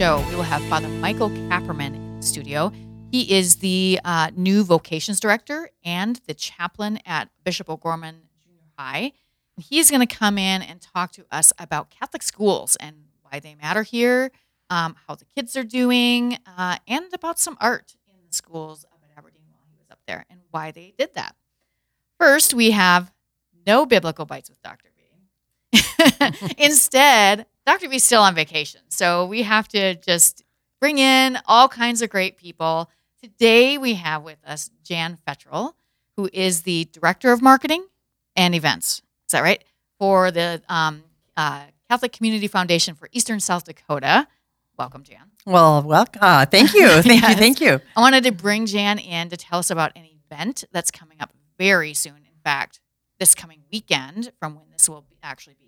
Jeanne Krantz. Today's show, we will have Father Michael Kapperman in the studio. He is the uh, new vocations director and the chaplain at Bishop O'Gorman Junior High. He's going to come in and talk to us about Catholic schools and why they matter here, um, how the kids are doing, uh, and about some art in the schools up at Aberdeen while he was up there and why they did that. First, we have no biblical bites with Dr. B. Instead, Dr. B's still on vacation. So we have to just bring in all kinds of great people. Today, we have with us Jan Fettrell, who is the director of marketing and events. Is that right? For the um, uh, Catholic Community Foundation for Eastern South Dakota. Welcome, Jan. Well, welcome. Uh, thank you. Thank Yes. you. Thank you. I wanted to bring Jan in to tell us about an event that's coming up very soon. In fact, this coming weekend, from when this will be, actually be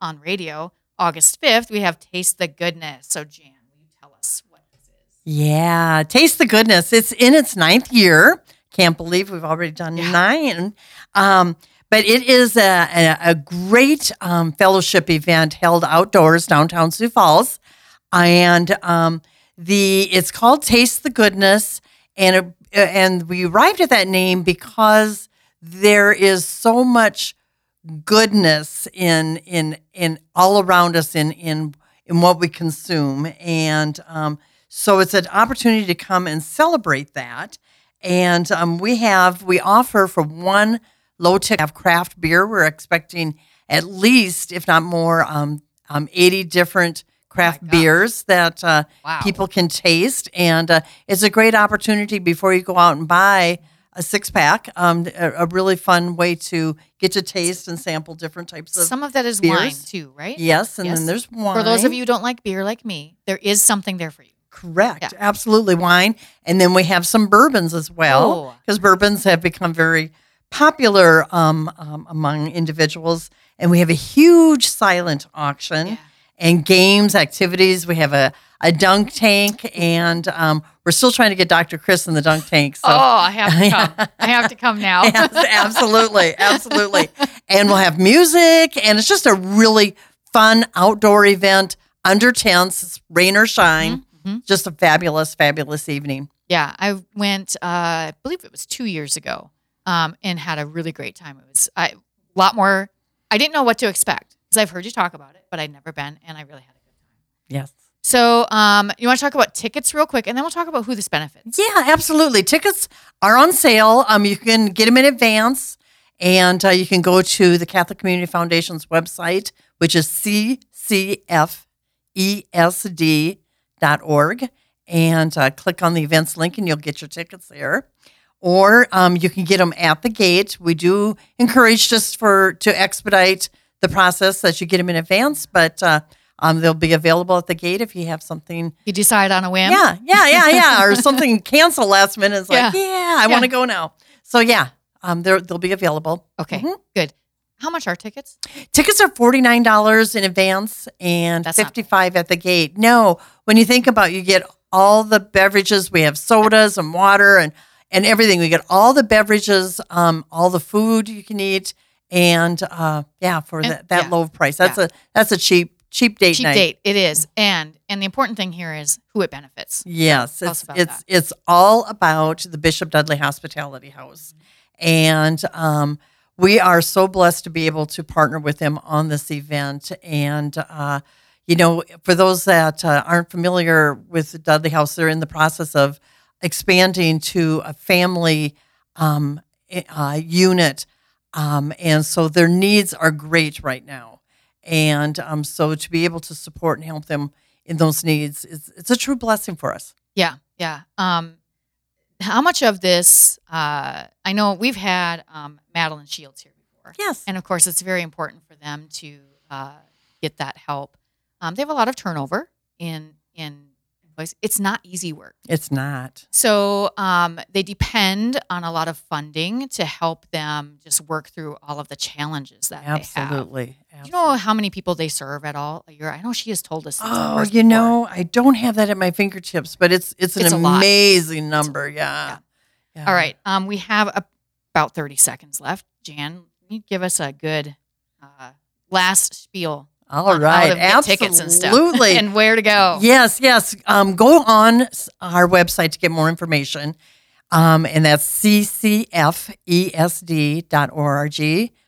on radio, August 5th, we have Taste the Goodness. So, Jan, will you tell us what this is? Yeah. Taste the goodness. It's in its ninth year. Can't believe we've already done Yeah. nine. Um, but it is a, a, a great um, fellowship event held outdoors downtown Sioux Falls, and um, the it's called Taste the Goodness, and it, and we arrived at that name because there is so much goodness in in in all around us in in in what we consume and um, so it's an opportunity to come and celebrate that and um, we have we offer for one low tick of craft beer we're expecting at least if not more um, um, 80 different craft gosh. beers that uh, Wow. people can taste and uh, it's a great opportunity before you go out and buy a six pack um, a, a really fun way to get to taste and sample different types of Some of that is beers. wine, too, right? yes and Yes. then there's wine For those of you who don't like beer like me, there is something there for you. correct Yeah. absolutely wine and then we have some bourbons as well Oh. because bourbons have become very popular um, um, among individuals and we have a huge silent auction Yeah. And games activities we have a, a dunk tank and um, we're still trying to get dr chris in the dunk tank so oh, I have to come. I have to come now. Yes, absolutely, absolutely. And we'll have music, and it's just a really fun outdoor event under tents, rain or shine. Mhm. Just a fabulous, fabulous evening. Yeah, I went. Uh, I believe it was two years ago, um, and had a really great time. It was I, a lot more. I didn't know what to expect because I've heard you talk about it, but I'd never been, and I really had a good time. Yes. So, um, you want to talk about tickets real quick, and then we'll talk about who this benefits. Yeah, absolutely. Tickets are on sale. Um, you can get them in advance, and uh, you can go to the Catholic Community Foundation's website, which is ccfesd.org, and uh, click on the events link, and you'll get your tickets there. Or um, you can get them at the gate. We do encourage just for to expedite the process that you get them in advance, but uh, um, they'll be available at the gate if you have something You decide on a whim. yeah, yeah, yeah, yeah. Or something cancel last minute. It's like, Yeah. yeah, I Yeah. want to go now. So yeah, um, they'll be available. Okay. Mhm. Good. How much are tickets? Tickets are forty nine dollars in advance and fifty five at the gate. No, when you think about, it, you get all the beverages. We have sodas and water and and everything. We get all the beverages, um, all the food you can eat, and uh, yeah, for And- that, that yeah. low price. That's a that's a cheap cheap date Cheap night. date. It is, and and the important thing here is who it benefits. Yes, it's it's that. it's all about the Bishop Dudley Hospitality House, and um, we are so blessed to be able to partner with them on this event. And uh, you know, for those that uh, aren't familiar with the Dudley House, they're in the process of expanding to a family um, uh, unit, um, and so their needs are great right now. And um, so to be able to support and help them in those needs, it's, it's a true blessing for us. Yeah, yeah. Um, how much of this? Uh, I know we've had um, Madeline Shields here before, Yes. and of course, it's very important for them to uh, get that help. Um, they have a lot of turnover in in employees. It's not easy work, It's not. so um, they depend on a lot of funding to help them just work through all of the challenges that they have. Absolutely. Do you know how many people they serve at all a year? I know she has told us. Oh, you before. know, I don't have that at my fingertips, but it's it's an It's amazing number. Yeah. Yeah. All right. Um, we have a, about 30 seconds left. Jan, can you give us a good uh, last spiel All to get tickets and stuff, Absolutely. and where to go. Yes, yes. Um, go on our website to get more information. Um, and that's ccfesd.org.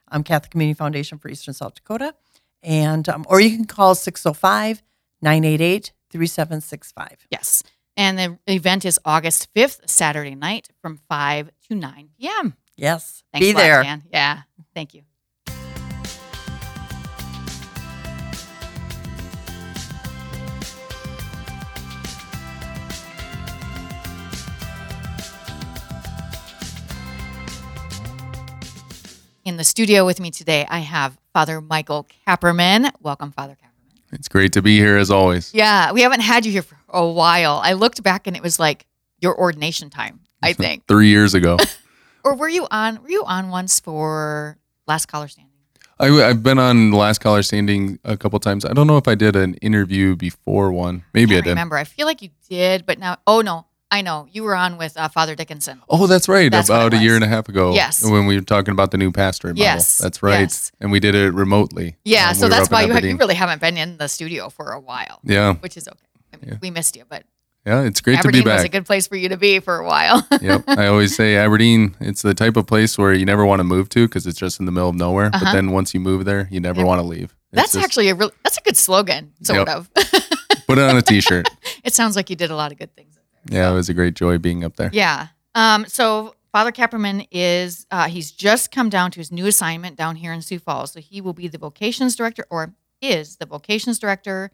I'm Catholic Community Foundation for Eastern South Dakota. And, um, or you can call 605 988 3765. Yes. And the event is August 5th, Saturday night from 5 to 9 p.m. Yes. Thanks Be lot, there. Jan. Yeah. Thank you. In the studio with me today, I have Father Michael Kapperman. Welcome, Father Kapperman. It's great to be here as always. Yeah, we haven't had you here for a while. I looked back and it was like your ordination time, I think. Three years ago, Or were you on? Were you on once for Last Caller Standing? I, have been on Last Caller Standing a couple times. I don't know if I did an interview before one. Maybe I, can't did. remember. I feel like you did, but now, oh no, I know you were on with uh, Father Dickinson. Oh, that's right. That's about a year and a half ago. Yes. When we were talking about the new pastorate model. Yes, That's right. yes. And we did it remotely. Yeah, Um, so we that's why you, you really haven't been in the studio for a while, Yeah. which is okay. I mean, Yeah. We missed you, but Yeah. It's great Aberdeen to be back. was a good place for you to be for a while. yep. I always say Aberdeen, it's the type of place where you never want to move to because it's just in the middle of nowhere. Uh-huh. But then once you move there, you never Yep. want to leave. It's that's just- actually a really, That's a good slogan, sort Yep. of. put it on a t shirt. it sounds like you did a lot of good things. Yeah. It was a great joy being up there. Yeah. Um, so Father Kapperman is uh, he's just come down to his new assignment down here in Sioux Falls. So he will be the vocations director, or is the vocations director,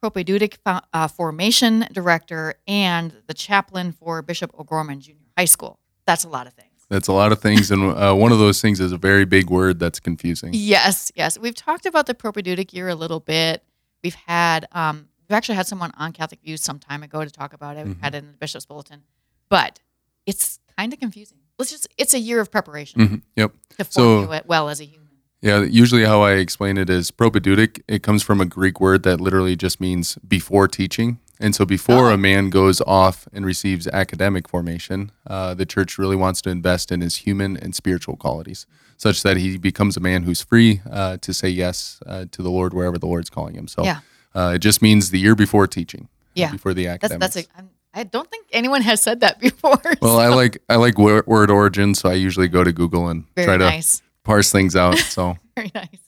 propedeutic uh, formation director, and the chaplain for Bishop O'Gorman Junior High School. That's a lot of things. That's a lot of things. And uh, one of those things is a very big word that's confusing. Yes, yes. We've talked about the propedeutic year a little bit. We've had um, we've actually had someone on Catholic Views some time ago to talk about it. We've had it in the Bishop's Bulletin, but it's kind of confusing. Let's just it's a year of preparation Mhm. Yep. to form So- it well as a human. Yeah, usually how I explain it is propedeutic. It comes from a Greek word that literally just means before teaching. And so before Oh. a man goes off and receives academic formation, uh, the church really wants to invest in his human and spiritual qualities, such that he becomes a man who's free uh, to say yes uh, to the Lord wherever the Lord's calling him. So Yeah. Uh, it just means the year before teaching, Yeah. before the That's academics. that's a. I'm, I don't think anyone has said that before. well, I like I like word, word origin, so I usually go to Google and very try to nice, parse things out. So very nice.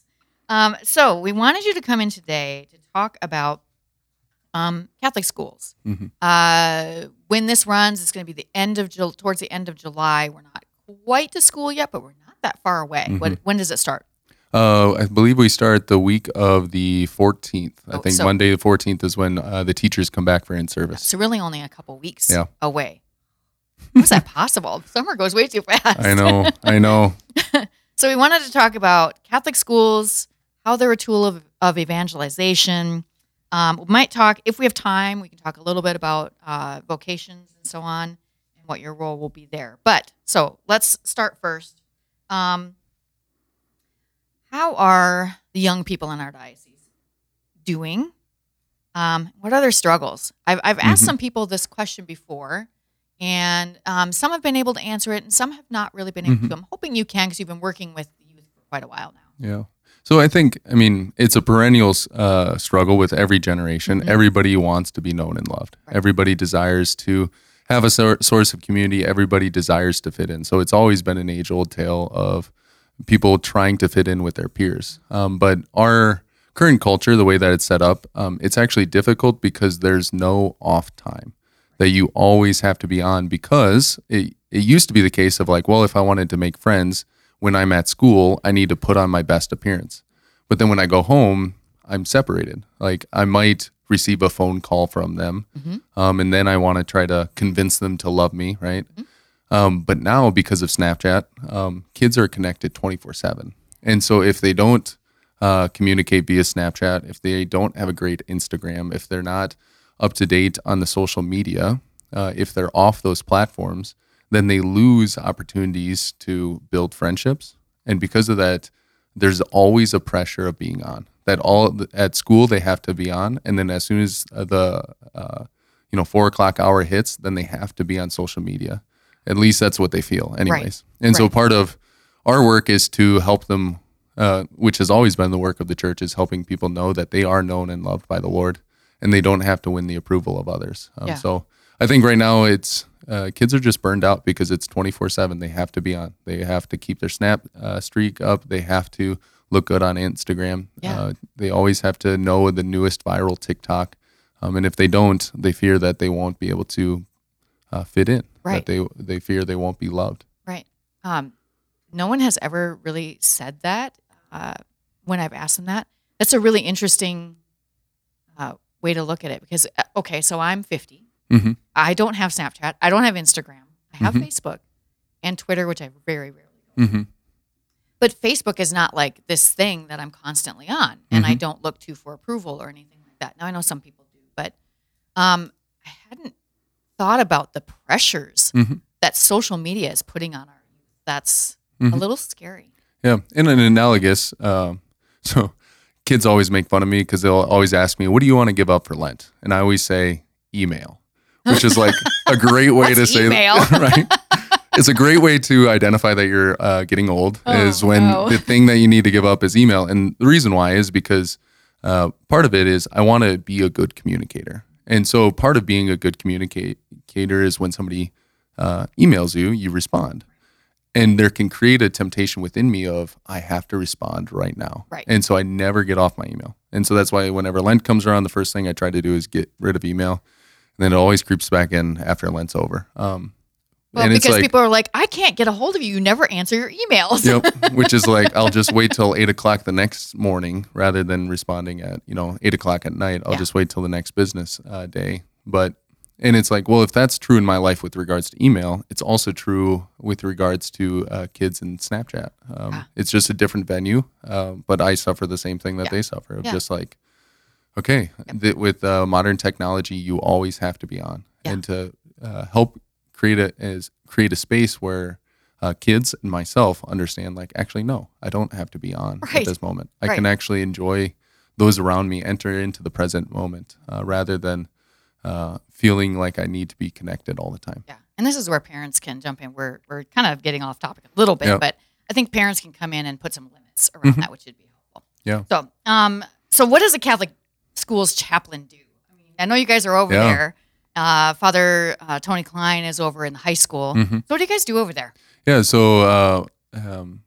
Um, so we wanted you to come in today to talk about um, Catholic schools. Mhm. Uh, when this runs, it's going to be the end of Jul- towards the end of July. We're not quite to school yet, but we're not that far away. Mm-hmm. What, when does it start? Uh, I believe we start the week of the 14th. I Oh, think so- Monday the 14th is when uh, the teachers come back for in service. So really, only a couple weeks Yeah. away. How is that possible? Summer goes way too fast. I know, I know. So we wanted to talk about Catholic schools, how they're a tool of, of evangelization. Um, we might talk, if we have time, we can talk a little bit about uh, vocations and so on and what your role will be there. But so let's start first. Um, how are the young people in our diocese doing? Um, what are their struggles? I've, I've asked Mhm. some people this question before, and um, some have been able to answer it, and some have not really been able Mhm. to. I'm hoping you can because you've been working with youth for quite a while now. Yeah. So I think, I mean, it's a perennial uh, struggle with every generation. Mhm. Everybody wants to be known and loved. Right. Everybody desires to have a sor- source of community. Everybody desires to fit in. So it's always been an age old tale of people trying to fit in with their peers. Um, but our current culture, the way that it's set up, um, it's actually difficult because there's no off time that you always have to be on because it, it used to be the case of like, well, if I wanted to make friends when I'm at school, I need to put on my best appearance. But then when I go home, I'm separated. Like I might receive a phone call from them, Mhm. um, and then I want to try to convince them to love me, right? Um, but now because of Snapchat, um, kids are connected 24 seven, and so if they don't uh, communicate via Snapchat, if they don't have a great Instagram, if they're not up to date on the social media, uh, if they're off those platforms, then they lose opportunities to build friendships. And because of that, there's always a pressure of being on. That all at school they have to be on, and then as soon as uh, the uh, you know four o'clock hour hits, then they have to be on social media. At least that's what they feel, anyways. And so part of our work is to help them uh, which has always been the work of the church, is helping people know that they are known and loved by the Lord, and they don't have to win the approval of others. Um, Yeah. So I think right now it's uh, kids are just burned out because it's twenty four seven. They have to be on. They have to keep their snap uh, streak up. They have to look good on Instagram. Yeah. Uh, they always have to know the newest viral TikTok. Um, and if they don't, they fear that they won't be able to uh, fit in. Right. That they they fear they won't be loved. Right. Um, no one has ever really said that uh, when I've asked them that. That's a really interesting uh, way to look at it because, uh, okay, so I'm 50. hmm I don't have Snapchat. I don't have Instagram. I have Mhm. Facebook and Twitter, which I very rarely go. hmm But Facebook is not like this thing that I'm constantly on, and Mm-hmm. I don't look to for approval or anything like that. Now I know some people do, but um, I hadn't thought about the pressures Mhm. that social media is putting on our youth. That's a Mhm. little scary. Yeah, in an analogous, um, so kids always make fun of me because they'll always ask me, "What do you want to give up for Lent?" And I always say email, which is like a great way to say email? that, right? It's a great way to identify that you're uh, getting old. Oh, is when no. the thing that you need to give up is email, and the reason why is because uh, part of it is I want to be a good communicator, and so part of being a good communicator is when somebody uh, emails you, you respond and there can create a temptation within me of I have to respond right now. Right. And so I never get off my email. And so that's why whenever Lent comes around, the first thing I try to do is get rid of email. And then it always creeps back in after Lent's over. Um, Well, and it's because like, people are like, I can't get a hold of you. You never answer your emails. yep, which is like I'll just wait till eight o'clock the next morning rather than responding at you know eight o'clock at night. I'll Yeah. just wait till the next business uh, day. But and it's like, well, if that's true in my life with regards to email, it's also true with regards to uh, kids and Snapchat. Um, Ah. It's just a different venue, uh, but I suffer the same thing that Yeah. they suffer. Of Yeah. just like, okay, th- with uh, modern technology, you always have to be on, and to uh, help create a is create a space where uh, kids and myself understand like actually no i don't have to be on Right. at this moment i Right. can actually enjoy those around me enter into the present moment uh, rather than uh, feeling like i need to be connected all the time Yeah. And this is where parents can jump in. We're, we're kind of getting off topic a little bit, Yeah. but I think parents can come in and put some limits around Mhm. that, which would be helpful. Yeah. So, um, so what does a Catholic school's chaplain do? I mean, I know you guys are over Yeah. there. Uh, Father uh, Tony Klein is over in the high school. Mhm. So what do you guys do over there? Yeah. So uh, um,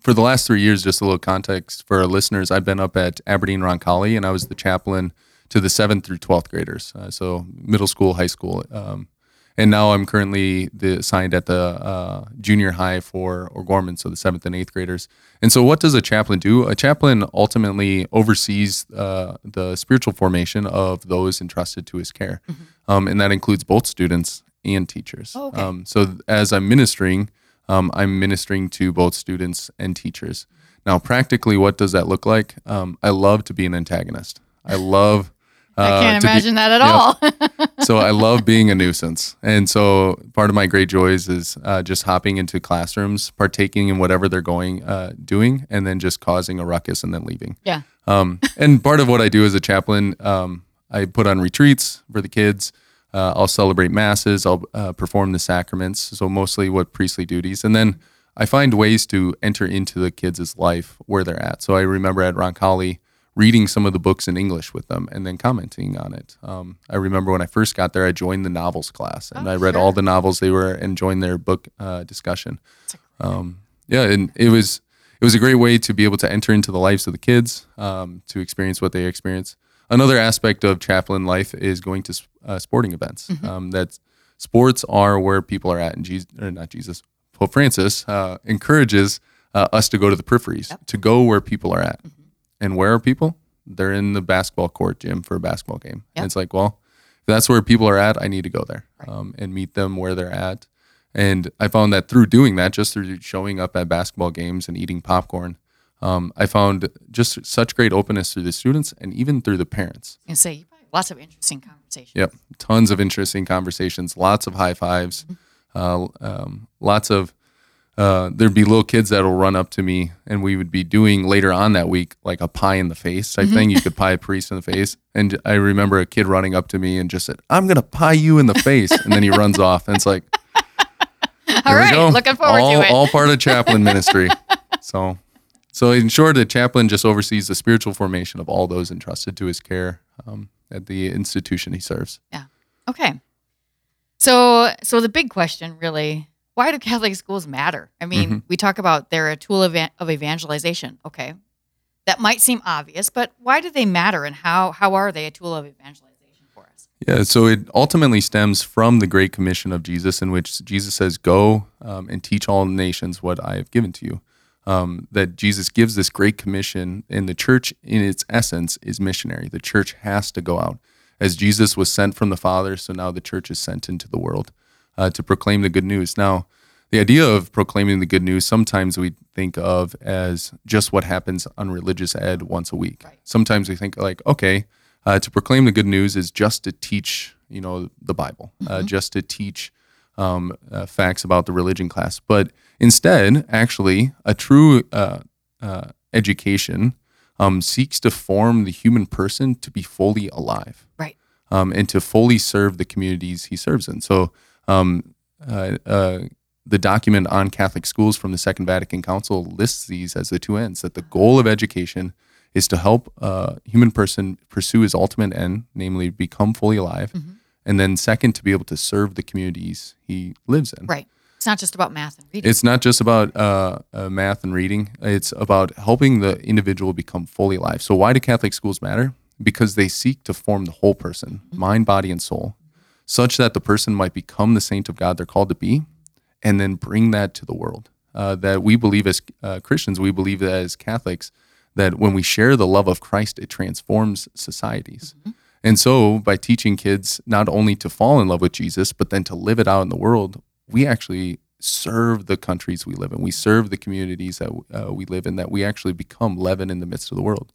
for the last three years, just a little context for our listeners, I've been up at Aberdeen Roncalli, and I was the chaplain to the seventh through twelfth graders, uh, so middle school, high school. Um, and now I'm currently the, assigned at the uh, junior high for O'Gorman, so the seventh and eighth graders. And so, what does a chaplain do? A chaplain ultimately oversees uh, the spiritual formation of those entrusted to his care, um, and that includes both students and teachers. Oh, okay. Um, so, as I'm ministering, um, I'm ministering to both students and teachers. Now, practically, what does that look like? Um, I love to be an antagonist. I love. I uh, can't to be- imagine that at Yep. all. so I love being a nuisance. And so part of my great joys is uh, just hopping into classrooms, partaking in whatever they're going, uh, doing, and then just causing a ruckus and then leaving. yeah. Um, and part of what I do as a chaplain, um, I put on retreats for the kids. Uh, I'll celebrate masses. I'll uh, perform the sacraments. So mostly what priestly duties, and then I find ways to enter into the kids' life where they're at. So I remember at Roncalli reading some of the books in English with them and then commenting on it. Um, I remember when I first got there, I joined the novels class and Oh, I read sure. all the novels they were and joined their book uh, discussion. Um, yeah, and it was it was a great way to be able to enter into the lives of the kids, um, to experience what they experience. Another aspect of chaplain life is going to uh, sporting events. Um, that sports are where people are at, and Jesus, or not Jesus, Pope Francis uh, encourages uh, us to go to the peripheries, to go where people are at. And where are people? They're in the basketball court gym for a basketball game. Yep. And it's like, well, if that's where people are at, I need to go there um, and meet them where they're at. And I found that through doing that, just through showing up at basketball games and eating popcorn, um, I found just such great openness through the students and even through the parents. And say lots of interesting conversations. Yep, tons of interesting conversations, lots of high fives, uh, um, lots of. Uh, there'd be little kids that'll run up to me, and we would be doing later on that week like a pie in the face type thing. You could pie a priest in the face, and I remember a kid running up to me and just said, "I'm gonna pie you in the face," and then he runs off, and it's like, All right. go. Looking forward all, to it. all part of chaplain ministry. So, So, in short, the chaplain just oversees the spiritual formation of all those entrusted to his care um, at the institution he serves. Yeah. Okay. So, so the big question really, why do Catholic schools matter? I mean, Mhm. we talk about they're a tool of, of evangelization. Okay. That might seem obvious, but why do they matter and how, how are they a tool of evangelization for us? Yeah, so it ultimately stems from the Great Commission of Jesus, in which Jesus says, Go um, and teach all nations what I have given to you. Um, that Jesus gives this Great Commission, and the church, in its essence, is missionary. The church has to go out. As Jesus was sent from the Father, so now the church is sent into the world uh, to proclaim the good news. Now, the idea of proclaiming the good news sometimes we think of as just what happens on religious ed once a week. Right. Sometimes we think like, okay, uh, to proclaim the good news is just to teach, you know, the Bible, uh, just to teach um, uh, facts about the religion class. But instead, actually, a true uh, uh, education um, seeks to form the human person to be fully alive Right. um, and to fully serve the communities he serves in. So, um, uh, uh, the document on Catholic schools from the Second Vatican Council lists these as the two ends that the goal of education is to help a human person pursue his ultimate end, namely become fully alive. And then, second, to be able to serve the communities he lives in. Right. It's not just about math and reading. It's not just about uh, uh, math and reading. It's about helping the individual become fully alive. So, why do Catholic schools matter? Because they seek to form the whole person, mind, body, and soul, such that the person might become the saint of God they're called to be, and then bring that to the world. Uh, that we believe as uh, Christians, we believe that as Catholics, that when we share the love of Christ, it transforms societies. And so, by teaching kids not only to fall in love with Jesus, but then to live it out in the world, we actually serve the countries we live in. We serve the communities that uh, we live in, that we actually become leaven in the midst of the world.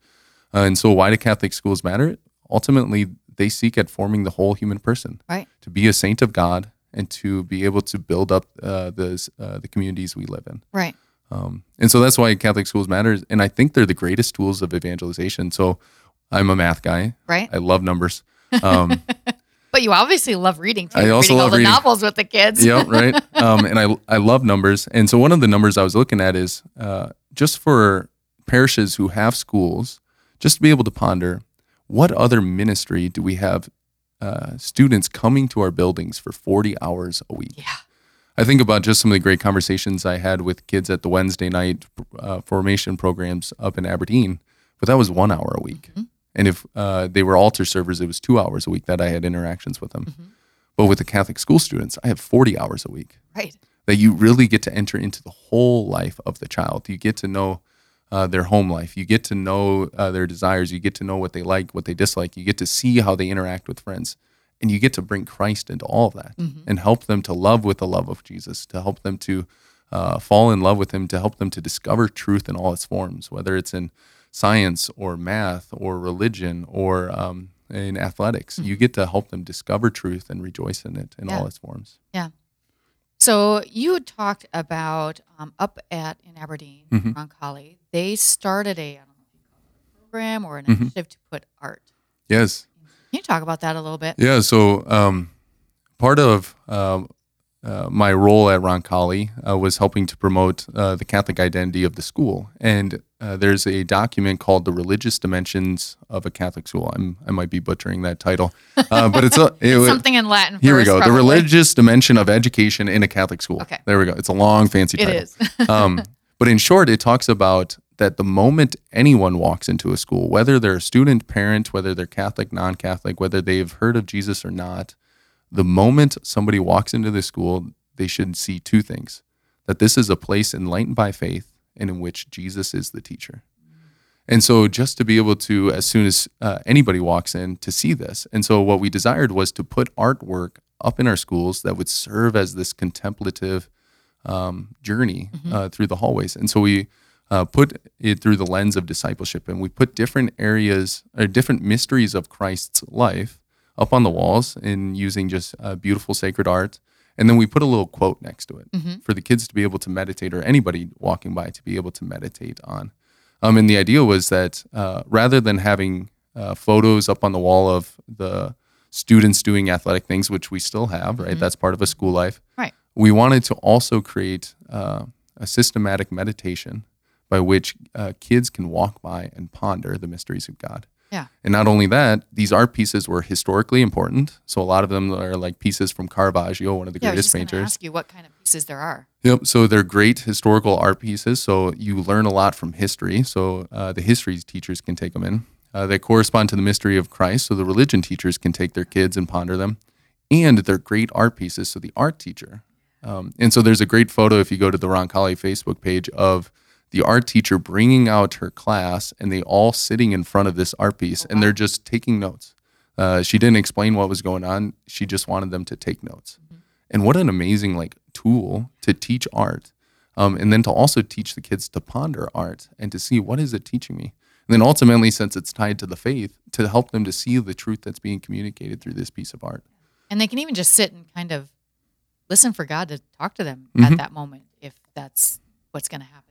Uh, and so, why do Catholic schools matter? Ultimately, they seek at forming the whole human person right. to be a saint of God and to be able to build up uh, the, uh, the communities we live in. Right. Um, and so that's why Catholic schools matter. And I think they're the greatest tools of evangelization. So I'm a math guy. Right. I love numbers. Um, But you obviously love reading too. I also reading all love the reading. novels with the kids. yeah, right. Um, and I I love numbers. And so one of the numbers I was looking at is uh, just for parishes who have schools, just to be able to ponder what other ministry do we have uh, students coming to our buildings for 40 hours a week? Yeah. I think about just some of the great conversations I had with kids at the Wednesday night uh, formation programs up in Aberdeen, but that was one hour a week. And if uh, they were altar servers, it was two hours a week that I had interactions with them. But with the Catholic school students, I have 40 hours a week Right. that you really get to enter into the whole life of the child. You get to know uh, their home life. You get to know uh, their desires. You get to know what they like, what they dislike. You get to see how they interact with friends. And you get to bring Christ into all of that and help them to love with the love of Jesus, to help them to uh, fall in love with Him, to help them to discover truth in all its forms, whether it's in science or math or religion or um, in athletics. You get to help them discover truth and rejoice in it in Yeah. all its forms. So you talked about um, up at in Aberdeen, Mhm. Roncalli. They started a I don't know if you call it a program or an Mhm. initiative to put art. Yes. Can you talk about that a little bit? Yeah, so um, part of um, uh, my role at Roncalli uh, was helping to promote uh, the Catholic identity of the school. And uh, there's a document called The Religious Dimensions of a Catholic School. I'm, I might be butchering that title, uh, but it's a, it, Something in Latin. here we first, go. The religious dimension of education in a Catholic school. Okay. There we go. It's a long, fancy title is. um, but in short, it talks about that the moment anyone walks into a school, whether they're a student, parent, whether they're Catholic, non Catholic, whether they've heard of Jesus or not, the moment somebody walks into the school, they should see two things that this is a place enlightened by faith and in which Jesus is the teacher. And so, just to be able to, as soon as uh, anybody walks in, to see this. And so, what we desired was to put artwork up in our schools that would serve as this contemplative um, journey uh, through the hallways. And so, we uh, put it through the lens of discipleship and we put different areas or different mysteries of Christ's life up on the walls in using just uh, beautiful sacred art. And then we put a little quote next to it for the kids to be able to meditate or anybody walking by to be able to meditate on. Um, and the idea was that uh, rather than having uh, photos up on the wall of the students doing athletic things, which we still have, right? That's part of a school life. Right. We wanted to also create uh, a systematic meditation by which uh, kids can walk by and ponder the mysteries of God. Yeah. And not only that, these art pieces were historically important. So a lot of them are like pieces from Caravaggio, one of the Yeah, I was greatest just painters. ask you what kind of pieces there are. Yep. So they're great historical art pieces. So you learn a lot from history. So uh, the history teachers can take them in. Uh, they correspond to the mystery of Christ. So the religion teachers can take their kids and ponder them. And they're great art pieces. So the art teacher. Um, and so there's a great photo if you go to the Roncalli Facebook page of the art teacher bringing out her class and they all sitting in front of this art piece and they're just taking notes. Uh, she didn't explain what was going on. She just wanted them to take notes. And what an amazing like tool to teach art, um, and then to also teach the kids to ponder art and to see what is it teaching me. And then ultimately, since it's tied to the faith, to help them to see the truth that's being communicated through this piece of art. And they can even just sit and kind of listen for God to talk to them Mm-hmm. at that moment if that's what's going to happen.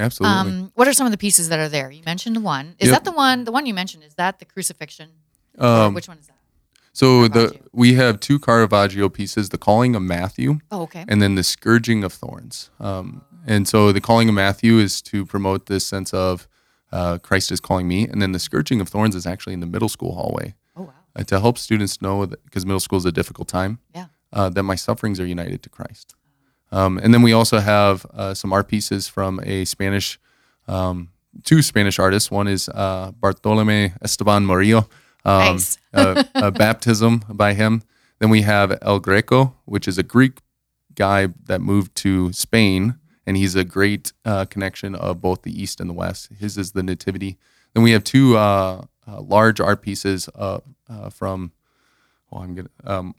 Absolutely. Um, what are some of the pieces that are there? You mentioned one. Is Yep. that the one? The one you mentioned is that the crucifixion? Um, which one is that? so the we have two Caravaggio pieces: the Calling of Matthew, Oh, okay. and then the Scourging of Thorns. Um, and so the Calling of Matthew is to promote this sense of uh, Christ is calling me, and then the Scourging of Thorns is actually in the middle school hallway. Oh, wow. uh, to help students know that because middle school is a difficult time Yeah. uh, that my sufferings are united to christ um, and then we also have uh, some art pieces from a spanish um, two spanish artists one is uh, bartolome esteban murillo um, Nice. a, a baptism by him then we have el greco which is a greek guy that moved to spain and he's a great uh, connection of both the east and the west his is the nativity then we have two uh, uh, large art pieces uh, uh, from. Well, I'm gonna.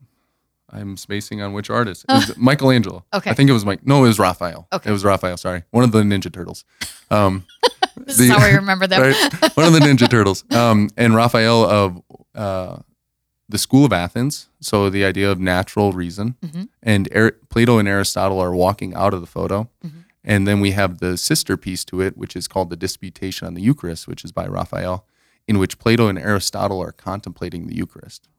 I'm spacing on which artist. It was Michelangelo. Okay. I think it was Mike. No, it was Raphael. Okay. It was Raphael. Sorry, one of the Ninja Turtles. Um, This is how I remember them. right? One of the Ninja Turtles. Um, and Raphael of uh, the School of Athens. So the idea of natural reason. Mhm. And Ar- Plato and Aristotle are walking out of the photo. Mhm. And then we have the sister piece to it, which is called the Disputation on the Eucharist, which is by Raphael, in which Plato and Aristotle are contemplating the Eucharist.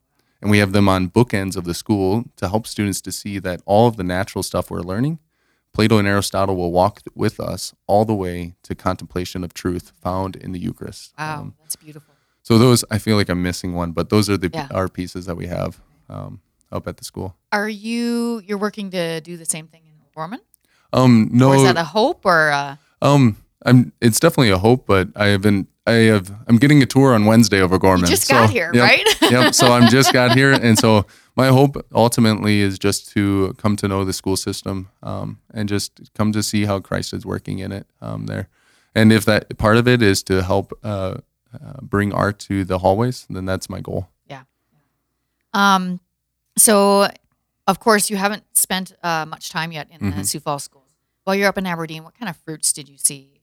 And we have them on bookends of the school to help students to see that all of the natural stuff we're learning, Plato and Aristotle will walk with us all the way to contemplation of truth found in the Eucharist. Wow, Um, that's beautiful. so those, I feel like I'm missing one, but those are the Yeah. art pieces that we have um, up at the school. Are you you're working to do the same thing in Gorman? Um, no, Or is that a hope or uh um, I'm. It's definitely a hope, but I have been. I have. I'm getting a tour on Wednesday over Gorman. just so, got here, yep, right? yep. So I'm just got here, and so my hope ultimately is just to come to know the school system, um, and just come to see how Christ is working in it um, there. And if that part of it is to help uh, uh, bring art to the hallways, then that's my goal. Yeah. Um so of course you haven't spent uh, much time yet in Mm-hmm. the Sioux Falls schools. While you're up in Aberdeen, what kind of fruits did you see?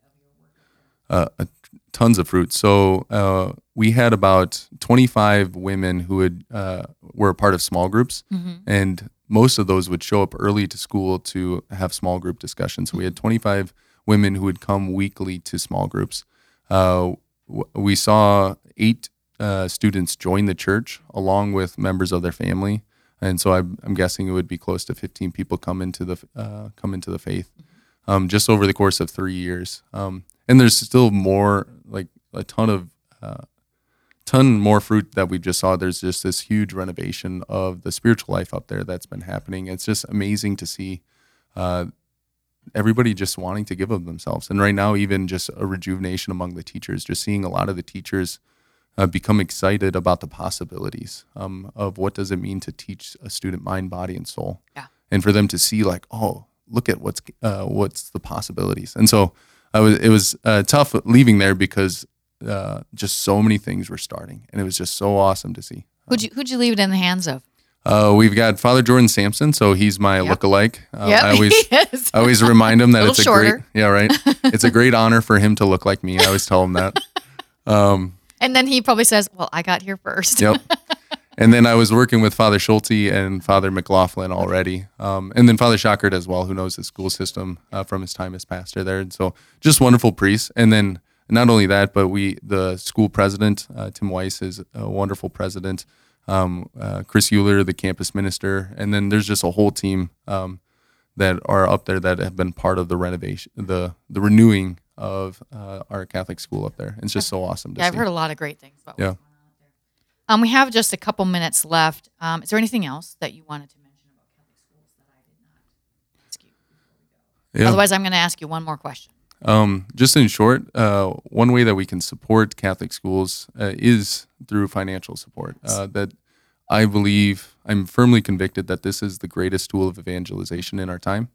uh, uh, tons of fruit. So uh, we had about 25 women who had uh, were a part of small groups, and most of those would show up early to school to have small group discussions. So we had 25 women who would come weekly to small groups. Uh, w- we saw eight uh, students join the church along with members of their family, and so I'm, I'm guessing it would be close to 15 people come into the uh, come into the faith um, just over the course of three years. Um, and there's still more, a ton of, uh, ton more fruit that we just saw. There's just this huge renovation of the spiritual life up there that's been happening. It's just amazing to see uh, everybody just wanting to give of themselves. And right now, even just a rejuvenation among the teachers, just seeing a lot of the teachers uh, become excited about the possibilities um, of what does it mean to teach a student mind, body, and soul. Yeah. And for them to see like, oh, look at what's uh, what's the possibilities. And so I was it was uh, tough leaving there because uh, just so many things were starting, and it was just so awesome to see. Who'd you who'd you leave it in the hands of? Uh, we've got Father Jordan Sampson, so he's my Yep. lookalike. Uh, Yep, I always he is. I always remind him that Little it's a shorter. great yeah right. It's a great honor for him to look like me. I always tell him that. Um, And then he probably says, "Well, I got here first. yep. And then I was working with Father Schulte and Father McLaughlin already, um, and then Father Schockert as well, who knows the school system uh, from his time as pastor there. And so just wonderful priests. And then not only that, but we the school president uh, Tim Weiss is a wonderful president. Um, uh, Chris Euler, the campus minister, and then there's just a whole team um, that are up there that have been part of the renovation, the the renewing of uh, our Catholic school up there. It's just so awesome to Yeah, I've heard a lot of great things about Yeah. what's going on up there. Um, we have just a couple minutes left. Um, is there anything else that you wanted to mention about Catholic schools that I did not ask you? yeah. Otherwise, I'm going to ask you one more question. Um, just in short, uh, one way that we can support Catholic schools uh, is through financial support. Uh, that I believe, I'm firmly convicted that this is the greatest tool of evangelization in our time.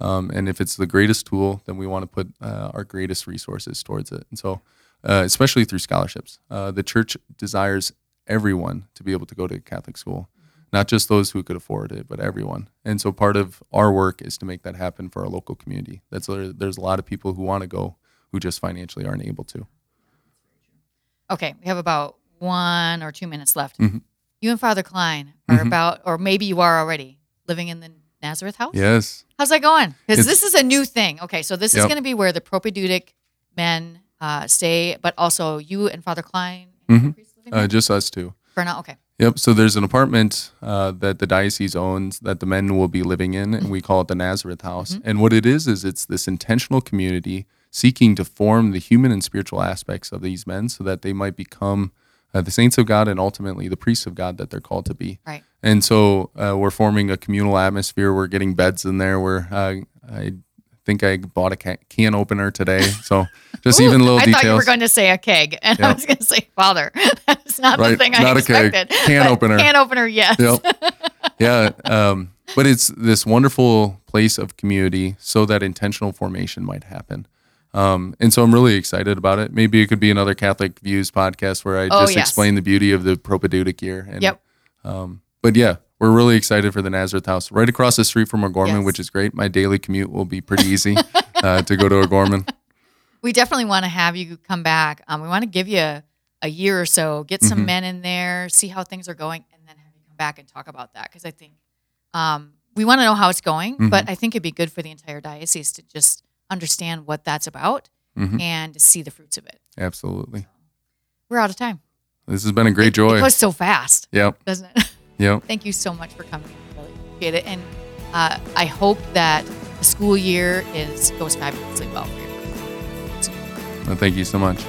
Um, and if it's the greatest tool, then we want to put uh, our greatest resources towards it. And so, uh, especially through scholarships, uh, the church desires everyone to be able to go to Catholic school, not just those who could afford it, but everyone. And so, part of our work is to make that happen for our local community. That's there's a lot of people who want to go who just financially aren't able to. Okay, we have about one or two minutes left. Mhm. You and Father Klein are Mhm. about, or maybe you are already living in the Nazareth house. Yes. How's that going? Because this is a new thing. Okay, so this is going to be where the propedeutic men uh, stay, but also you and Father Klein. Mhm. Uh, just us two. For now, okay. Yep. So there's an apartment uh, that the diocese owns that the men will be living in, and we call it the Nazareth House. And what it is is it's this intentional community seeking to form the human and spiritual aspects of these men, so that they might become uh, the saints of God and ultimately the priests of God that they're called to be. Right. And so uh, we're forming a communal atmosphere. We're getting beds in there. We're uh, I think I bought a can opener today. So just Ooh, even little I details. thought you were going to say a keg, and I was going to say Father. That's not the Right, thing I not a keg. expected. Can But opener. Can opener, yes. yep. Yeah. Um, but it's this wonderful place of community so that intentional formation might happen. Um, and so I'm really excited about it. Maybe it could be another Catholic Views podcast where I Oh, just yes. explain the beauty of the propedeutic year. And, Yep. Um, but yeah, we're really excited for the Nazareth House right across the street from O'Gorman, Yes. which is great. My daily commute will be pretty easy uh, to go to O'Gorman. We definitely want to have you come back. Um, we want to give you a, a year or so, get some Mhm. men in there, see how things are going, and then have you come back and talk about that. Because I think um, we want to know how it's going, Mm-hmm. but I think it'd be good for the entire diocese to just understand what that's about Mhm. and to see the fruits of it. Absolutely. We're out of time. This has been a great It- joy. It goes so fast, yep. doesn't it? Yep. Thank you so much for coming. I really appreciate it. And uh, I hope that the school year is goes fabulously well for you. So, Well, thank you so much.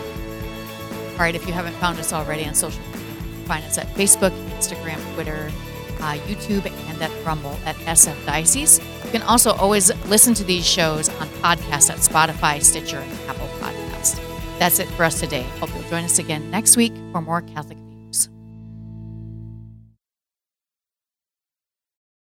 all right, if you haven't found us already on social media, find us at Facebook, Instagram, Twitter, uh, YouTube, and at Rumble at SF Diocese. You can also always listen to these shows on podcasts at Spotify, Stitcher, and Apple Podcast. That's it for us today. Hope you'll join us again next week for more Catholic